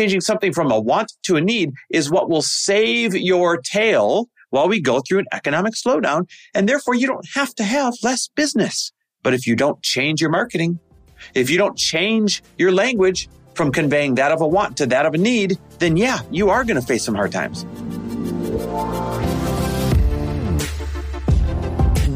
changing something from a want to a need is what will save your tail while we go through an economic slowdown. And therefore you don't have to have less business. But if you don't change your marketing, if you don't change your language from conveying that of a want to that of a need, then yeah, you are going to face some hard times.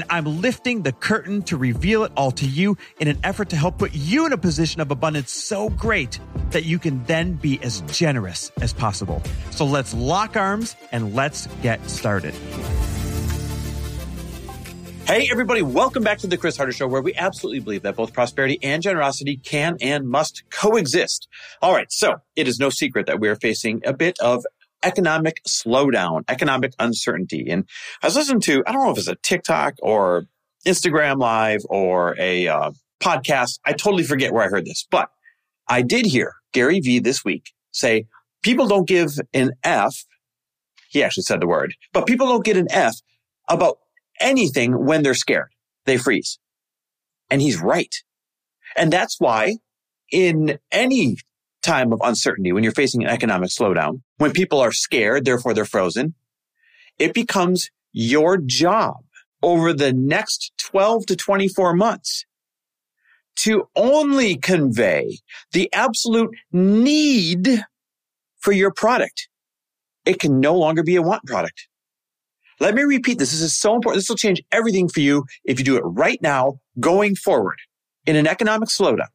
and I'm lifting the curtain to reveal it all to you in an effort to help put you in a position of abundance so great that you can then be as generous as possible. So let's lock arms and let's get started. Hey, everybody, welcome back to the Chris Harder Show, where we absolutely believe that both prosperity and generosity can and must coexist. All right, so it is no secret that we are facing a bit of economic slowdown, economic uncertainty. And I was listening to, I don't know if it's a TikTok or Instagram live or a uh, podcast. I totally forget where I heard this, but I did hear Gary Vee this week say people don't give an F. He actually said the word, but people don't get an F about anything when they're scared. They freeze. And he's right. And that's why in any time of uncertainty, when you're facing an economic slowdown, when people are scared, therefore they're frozen, it becomes your job over the next 12 to 24 months to only convey the absolute need for your product. It can no longer be a want product. Let me repeat this. This is so important. This will change everything for you if you do it right now, going forward in an economic slowdown,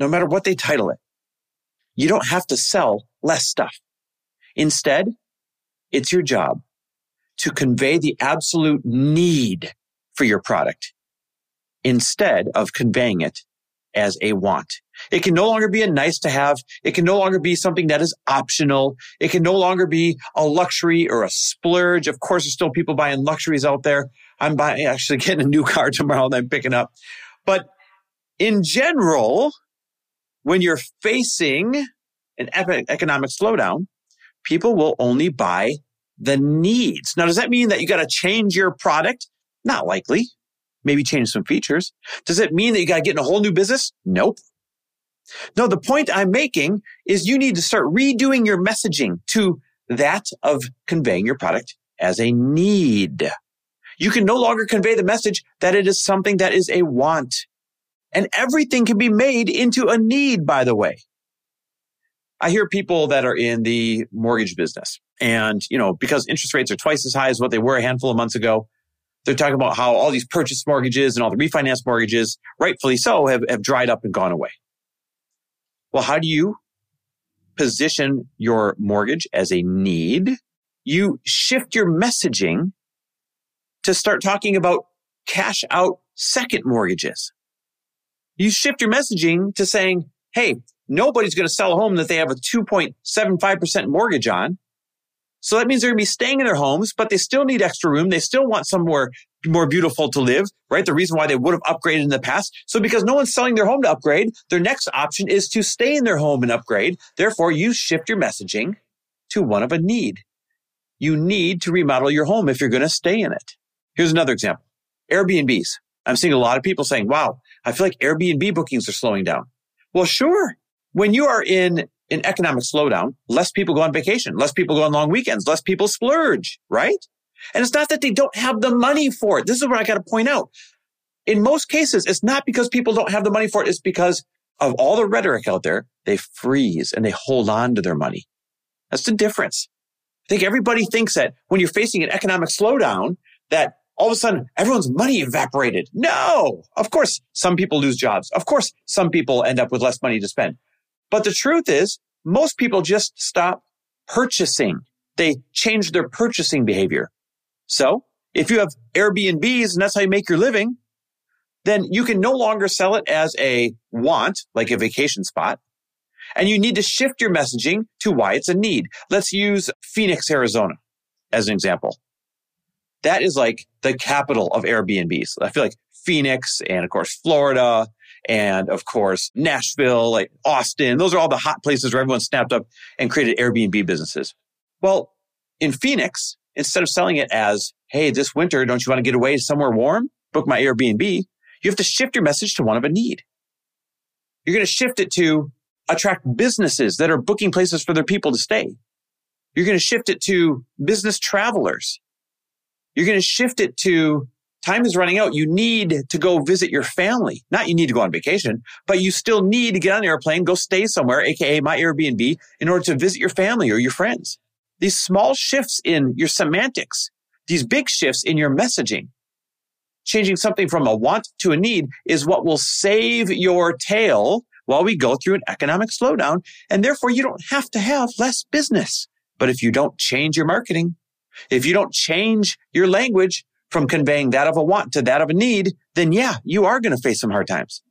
no matter what they title it. You don't have to sell less stuff. Instead, it's your job to convey the absolute need for your product instead of conveying it as a want. It can no longer be a nice to have. It can no longer be something that is optional. It can no longer be a luxury or a splurge. Of course, there's still people buying luxuries out there. I'm buying, actually getting a new car tomorrow that I'm picking up. But in general, when you're facing an economic slowdown, people will only buy the needs. Now, does that mean that you got to change your product? Not likely. Maybe change some features. Does it mean that you got to get in a whole new business? Nope. No, the point I'm making is you need to start redoing your messaging to that of conveying your product as a need. You can no longer convey the message that it is something that is a want. And everything can be made into a need, by the way. I hear people that are in the mortgage business and, you know, because interest rates are twice as high as what they were a handful of months ago, they're talking about how all these purchase mortgages and all the refinance mortgages, rightfully so, have, have dried up and gone away. Well, how do you position your mortgage as a need? You shift your messaging to start talking about cash out second mortgages. You shift your messaging to saying, Hey, nobody's going to sell a home that they have a 2.75% mortgage on. So that means they're going to be staying in their homes, but they still need extra room. They still want somewhere more beautiful to live, right? The reason why they would have upgraded in the past. So because no one's selling their home to upgrade, their next option is to stay in their home and upgrade. Therefore, you shift your messaging to one of a need. You need to remodel your home if you're going to stay in it. Here's another example. Airbnbs. I'm seeing a lot of people saying, wow, I feel like Airbnb bookings are slowing down. Well, sure. When you are in an economic slowdown, less people go on vacation, less people go on long weekends, less people splurge, right? And it's not that they don't have the money for it. This is what I got to point out. In most cases, it's not because people don't have the money for it. It's because of all the rhetoric out there. They freeze and they hold on to their money. That's the difference. I think everybody thinks that when you're facing an economic slowdown, that all of a sudden everyone's money evaporated. No, of course, some people lose jobs. Of course, some people end up with less money to spend. But the truth is, most people just stop purchasing. They change their purchasing behavior. So if you have Airbnbs and that's how you make your living, then you can no longer sell it as a want, like a vacation spot. And you need to shift your messaging to why it's a need. Let's use Phoenix, Arizona as an example. That is like the capital of Airbnbs. I feel like Phoenix and of course Florida and of course Nashville, like Austin. Those are all the hot places where everyone snapped up and created Airbnb businesses. Well, in Phoenix, instead of selling it as, Hey, this winter, don't you want to get away somewhere warm? Book my Airbnb. You have to shift your message to one of a need. You're going to shift it to attract businesses that are booking places for their people to stay. You're going to shift it to business travelers. You're going to shift it to time is running out. You need to go visit your family. Not you need to go on vacation, but you still need to get on an airplane, go stay somewhere, aka my Airbnb, in order to visit your family or your friends. These small shifts in your semantics, these big shifts in your messaging, changing something from a want to a need is what will save your tail while we go through an economic slowdown. And therefore you don't have to have less business. But if you don't change your marketing, if you don't change your language from conveying that of a want to that of a need, then yeah, you are going to face some hard times.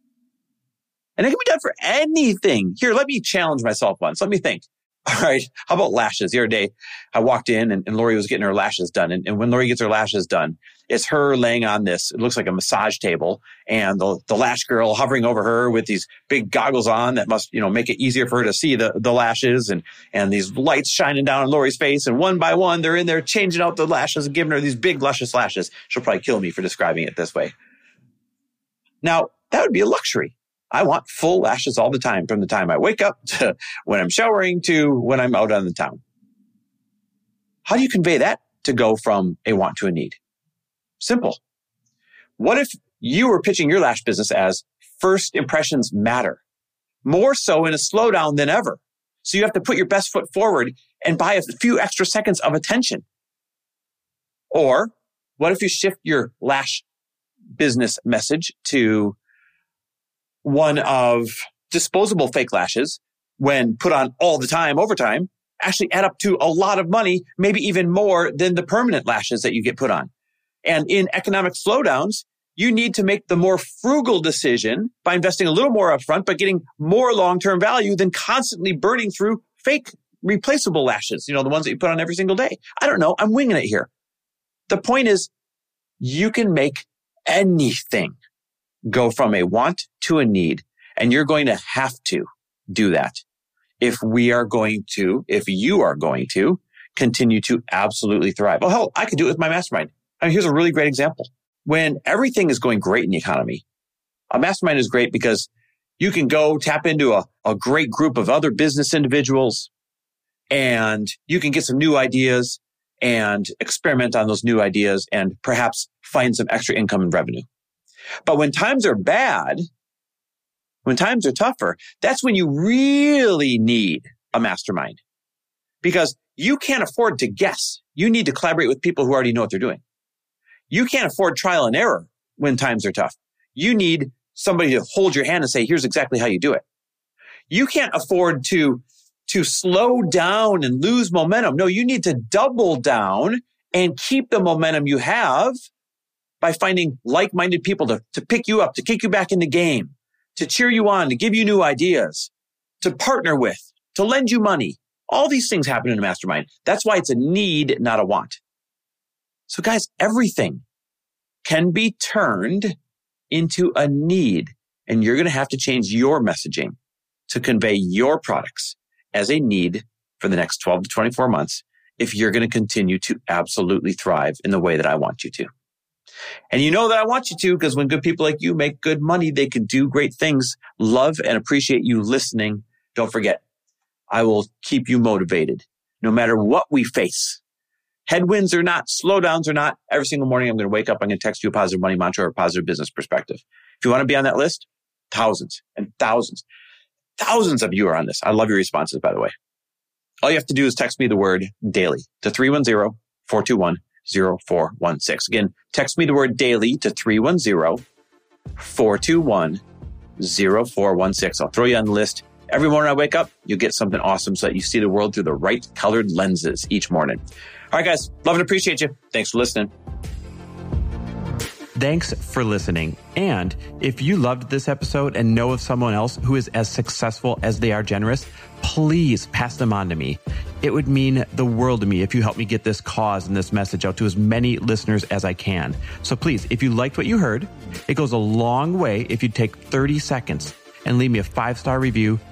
And it can be done for anything. Here, let me challenge myself once. Let me think. All right. How about lashes? The other day, I walked in and, and Lori was getting her lashes done. And, and, when Lori gets her lashes done, it's her laying on this, it looks like a massage table and the, the lash girl hovering over her with these big goggles on that must, you know, make it easier for her to see the, the lashes and, and these lights shining down on Lori's face. And one by one, they're in there changing out the lashes and giving her these big luscious lashes. She'll probably kill me for describing it this way. Now, that would be a luxury. I want full lashes all the time from the time I wake up to when I'm showering to when I'm out on the town. How do you convey that to go from a want to a need? Simple. What if you were pitching your lash business as first impressions matter more so in a slowdown than ever? So you have to put your best foot forward and buy a few extra seconds of attention. Or what if you shift your lash business message to one of disposable fake lashes when put on all the time over time actually add up to a lot of money, maybe even more than the permanent lashes that you get put on. And in economic slowdowns, you need to make the more frugal decision by investing a little more upfront, but getting more long-term value than constantly burning through fake replaceable lashes, you know, the ones that you put on every single day. I don't know. I'm winging it here. The point is you can make anything go from a want to a need. And you're going to have to do that if we are going to, if you are going to continue to absolutely thrive. Oh, hell, I could do it with my mastermind. Mean, here's a really great example. When everything is going great in the economy, a mastermind is great because you can go tap into a, a great group of other business individuals and you can get some new ideas and experiment on those new ideas and perhaps find some extra income and revenue. But when times are bad, when times are tougher, that's when you really need a mastermind because you can't afford to guess. You need to collaborate with people who already know what they're doing. You can't afford trial and error when times are tough. You need somebody to hold your hand and say, here's exactly how you do it. You can't afford to, to slow down and lose momentum. No, you need to double down and keep the momentum you have by finding like-minded people to, to pick you up, to kick you back in the game, to cheer you on, to give you new ideas, to partner with, to lend you money. All these things happen in a mastermind. That's why it's a need, not a want. So guys, everything can be turned into a need and you're going to have to change your messaging to convey your products as a need for the next 12 to 24 months if you're going to continue to absolutely thrive in the way that I want you to. And you know that I want you to because when good people like you make good money, they can do great things. Love and appreciate you listening. Don't forget, I will keep you motivated no matter what we face. Headwinds or not, slowdowns or not, every single morning I'm going to wake up. I'm going to text you a positive money mantra or a positive business perspective. If you want to be on that list, thousands and thousands, thousands of you are on this. I love your responses, by the way. All you have to do is text me the word daily to 310 421 0416. Again, text me the word daily to 310 421 0416. I'll throw you on the list. Every morning I wake up, you get something awesome so that you see the world through the right colored lenses each morning. All right, guys, love and appreciate you. Thanks for listening. Thanks for listening. And if you loved this episode and know of someone else who is as successful as they are generous, please pass them on to me. It would mean the world to me if you help me get this cause and this message out to as many listeners as I can. So please, if you liked what you heard, it goes a long way if you take 30 seconds and leave me a five star review